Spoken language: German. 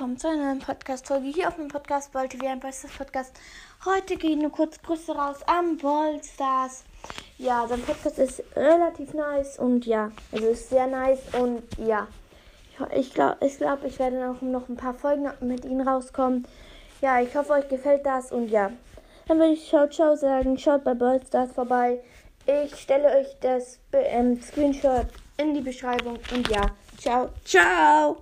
zu einer neuen Podcast-Folge hier auf dem Podcast Wollte wie ein bestes Podcast. Heute gehen nur kurz Grüße raus am Ballstars. Ja, sein Podcast ist relativ nice und ja, also ist sehr nice und ja, ich glaube, ich, glaub, ich werde auch noch ein paar Folgen mit ihm rauskommen. Ja, ich hoffe, euch gefällt das und ja, dann würde ich ciao, ciao sagen. Schaut bei Ballstars vorbei. Ich stelle euch das ähm, Screenshot in die Beschreibung und ja, ciao, ciao.